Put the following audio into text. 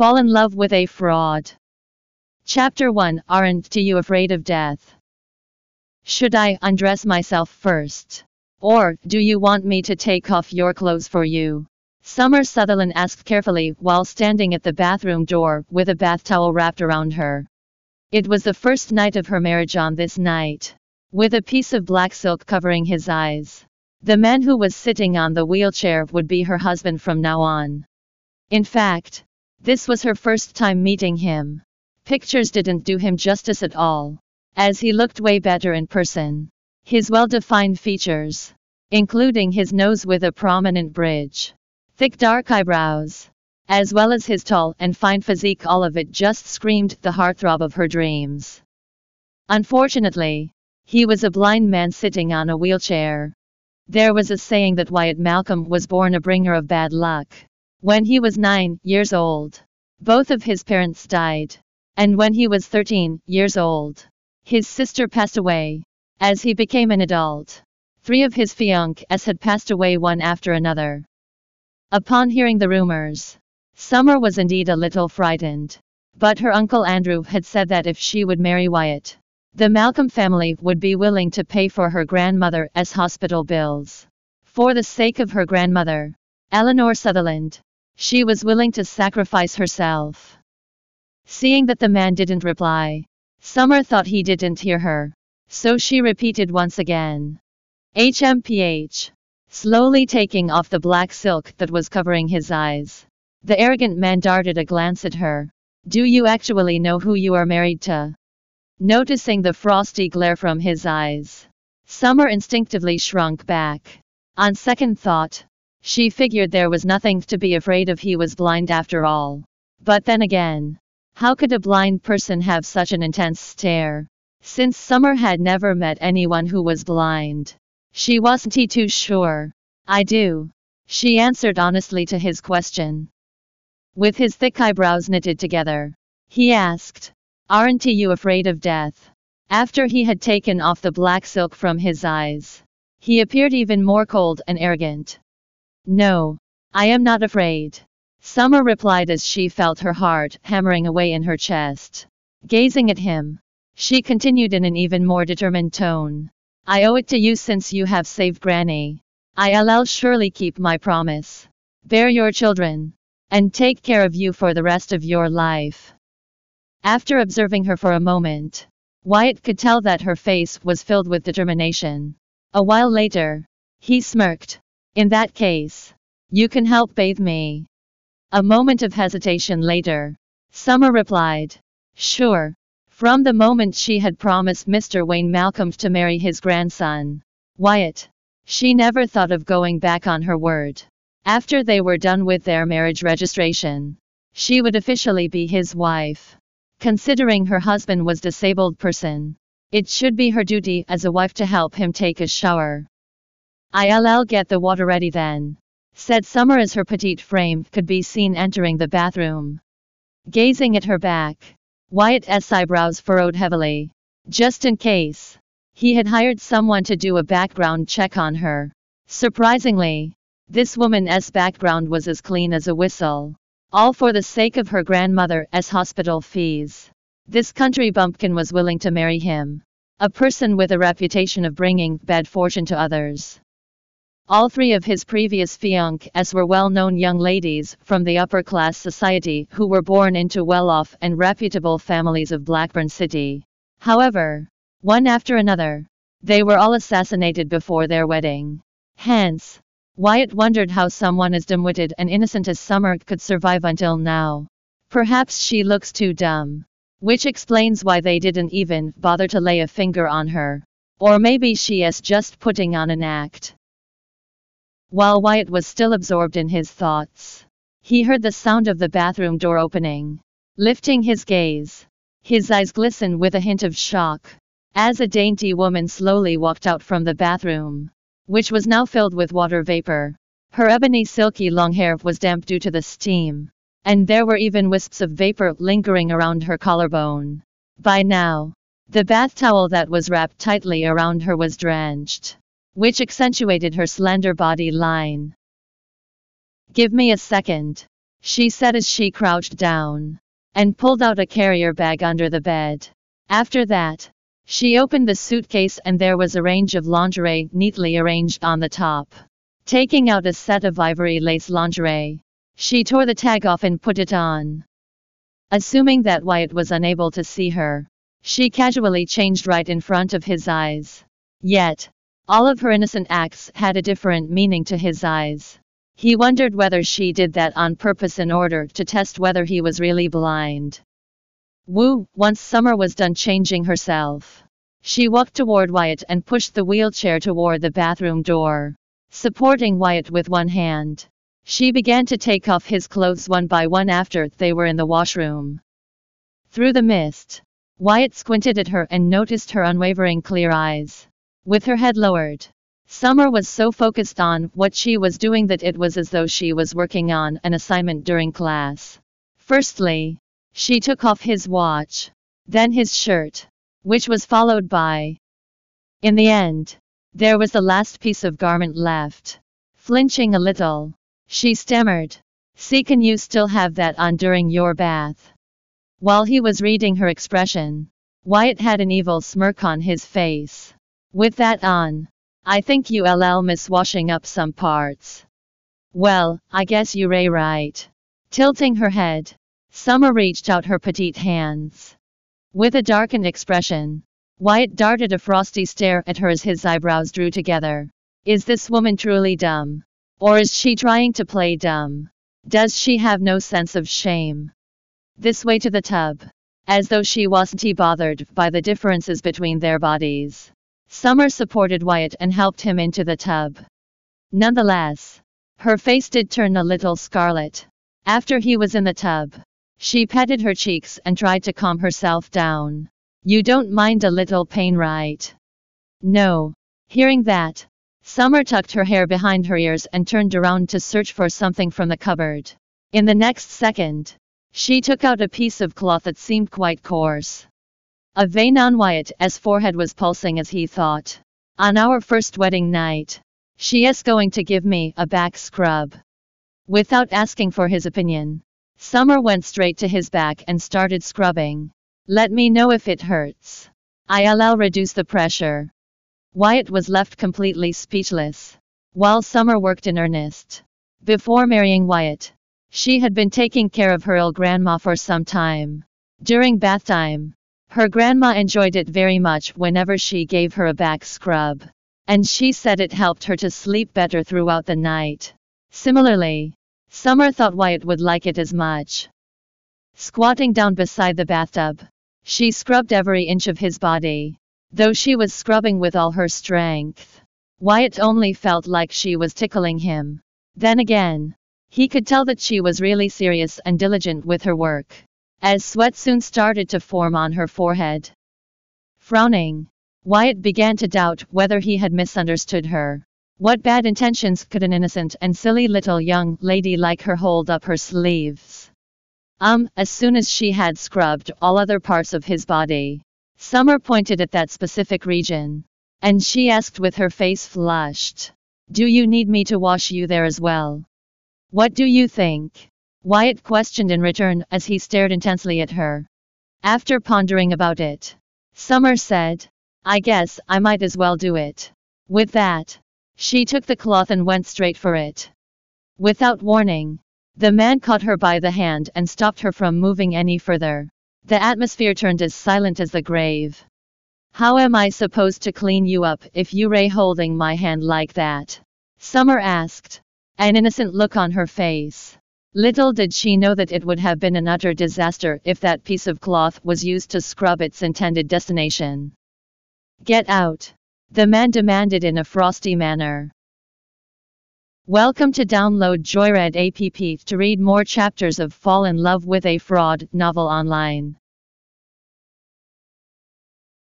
Fall in love with a fraud. Chapter 1 Aren't you afraid of death? Should I undress myself first? Or, do you want me to take off your clothes for you? Summer Sutherland asked carefully while standing at the bathroom door with a bath towel wrapped around her. It was the first night of her marriage on this night. With a piece of black silk covering his eyes. The man who was sitting on the wheelchair would be her husband from now on. In fact, this was her first time meeting him. Pictures didn't do him justice at all. As he looked way better in person. His well-defined features, including his nose with a prominent bridge, thick dark eyebrows, as well as his tall and fine physique all of it just screamed the heartthrob of her dreams. Unfortunately, he was a blind man sitting on a wheelchair. There was a saying that Wyatt Malcolm was born a bringer of bad luck. When he was nine years old, both of his parents died. And when he was 13 years old, his sister passed away. As he became an adult, three of his fiancés had passed away one after another. Upon hearing the rumors, Summer was indeed a little frightened. But her uncle Andrew had said that if she would marry Wyatt, the Malcolm family would be willing to pay for her grandmother's hospital bills. For the sake of her grandmother, Eleanor Sutherland, she was willing to sacrifice herself. Seeing that the man didn't reply, Summer thought he didn't hear her. So she repeated once again. HMPH. Slowly taking off the black silk that was covering his eyes. The arrogant man darted a glance at her. Do you actually know who you are married to? Noticing the frosty glare from his eyes, Summer instinctively shrunk back. On second thought, she figured there was nothing to be afraid of he was blind after all. But then again, how could a blind person have such an intense stare? Since Summer had never met anyone who was blind, she wasn't he too sure. I do. She answered honestly to his question. With his thick eyebrows knitted together, he asked, Aren't you afraid of death? After he had taken off the black silk from his eyes, he appeared even more cold and arrogant. No, I am not afraid. Summer replied as she felt her heart hammering away in her chest. Gazing at him, she continued in an even more determined tone. I owe it to you since you have saved Granny. I'll surely keep my promise. Bear your children. And take care of you for the rest of your life. After observing her for a moment, Wyatt could tell that her face was filled with determination. A while later, he smirked. In that case, you can help bathe me. A moment of hesitation later, Summer replied, Sure. From the moment she had promised Mr. Wayne Malcolm to marry his grandson, Wyatt, she never thought of going back on her word. After they were done with their marriage registration, she would officially be his wife. Considering her husband was disabled person, it should be her duty as a wife to help him take a shower. I'll get the water ready then, said Summer as her petite frame could be seen entering the bathroom. Gazing at her back, Wyatt's eyebrows furrowed heavily. Just in case, he had hired someone to do a background check on her. Surprisingly, this woman's background was as clean as a whistle. All for the sake of her grandmother's hospital fees. This country bumpkin was willing to marry him. A person with a reputation of bringing bad fortune to others. All three of his previous fiancées were well-known young ladies from the upper-class society who were born into well-off and reputable families of Blackburn City. However, one after another, they were all assassinated before their wedding. Hence, Wyatt wondered how someone as dim-witted and innocent as Summer could survive until now. Perhaps she looks too dumb. Which explains why they didn't even bother to lay a finger on her. Or maybe she is just putting on an act. While Wyatt was still absorbed in his thoughts, he heard the sound of the bathroom door opening. Lifting his gaze, his eyes glistened with a hint of shock, as a dainty woman slowly walked out from the bathroom, which was now filled with water vapor. Her ebony silky long hair was damp due to the steam, and there were even wisps of vapor lingering around her collarbone. By now, the bath towel that was wrapped tightly around her was drenched which accentuated her slender body line. Give me a second. she said as she crouched down and pulled out a carrier bag under the bed. After that, she opened the suitcase and there was a range of lingerie neatly arranged on the top. Taking out a set of ivory lace lingerie, she tore the tag off and put it on. Assuming that Wyatt was unable to see her, she casually changed right in front of his eyes. Yet, all of her innocent acts had a different meaning to his eyes. He wondered whether she did that on purpose in order to test whether he was really blind. Woo, once Summer was done changing herself. She walked toward Wyatt and pushed the wheelchair toward the bathroom door. Supporting Wyatt with one hand, she began to take off his clothes one by one after they were in the washroom. Through the mist, Wyatt squinted at her and noticed her unwavering clear eyes. With her head lowered, Summer was so focused on what she was doing that it was as though she was working on an assignment during class. Firstly, she took off his watch, then his shirt, which was followed by. In the end, there was the last piece of garment left. Flinching a little, she stammered, See, can you still have that on during your bath? While he was reading her expression, Wyatt had an evil smirk on his face. With that on, I think you LL miss washing up some parts. Well, I guess you ray right. Tilting her head, Summer reached out her petite hands. With a darkened expression, Wyatt darted a frosty stare at her as his eyebrows drew together. Is this woman truly dumb? Or is she trying to play dumb? Does she have no sense of shame? This way to the tub. As though she wasn't bothered by the differences between their bodies. Summer supported Wyatt and helped him into the tub. Nonetheless, her face did turn a little scarlet. After he was in the tub, she patted her cheeks and tried to calm herself down. You don't mind a little pain, right? No. Hearing that, Summer tucked her hair behind her ears and turned around to search for something from the cupboard. In the next second, she took out a piece of cloth that seemed quite coarse. A vein on Wyatt's forehead was pulsing as he thought. On our first wedding night, she is going to give me a back scrub. Without asking for his opinion, Summer went straight to his back and started scrubbing. Let me know if it hurts. I'll reduce the pressure. Wyatt was left completely speechless. While Summer worked in earnest. Before marrying Wyatt, she had been taking care of her ill grandma for some time. During bath time, her grandma enjoyed it very much whenever she gave her a back scrub. And she said it helped her to sleep better throughout the night. Similarly, Summer thought Wyatt would like it as much. Squatting down beside the bathtub, she scrubbed every inch of his body. Though she was scrubbing with all her strength, Wyatt only felt like she was tickling him. Then again, he could tell that she was really serious and diligent with her work as sweat soon started to form on her forehead. Frowning, Wyatt began to doubt whether he had misunderstood her. What bad intentions could an innocent and silly little young lady like her hold up her sleeves? Um, as soon as she had scrubbed all other parts of his body, Summer pointed at that specific region. And she asked with her face flushed, Do you need me to wash you there as well? What do you think? Wyatt questioned in return as he stared intensely at her. After pondering about it, Summer said, I guess I might as well do it. With that, she took the cloth and went straight for it. Without warning, the man caught her by the hand and stopped her from moving any further. The atmosphere turned as silent as the grave. How am I supposed to clean you up if you ray holding my hand like that? Summer asked, an innocent look on her face. Little did she know that it would have been an utter disaster if that piece of cloth was used to scrub its intended destination. Get out! The man demanded in a frosty manner. Welcome to download Joyread app to read more chapters of Fall in Love with a Fraud novel online.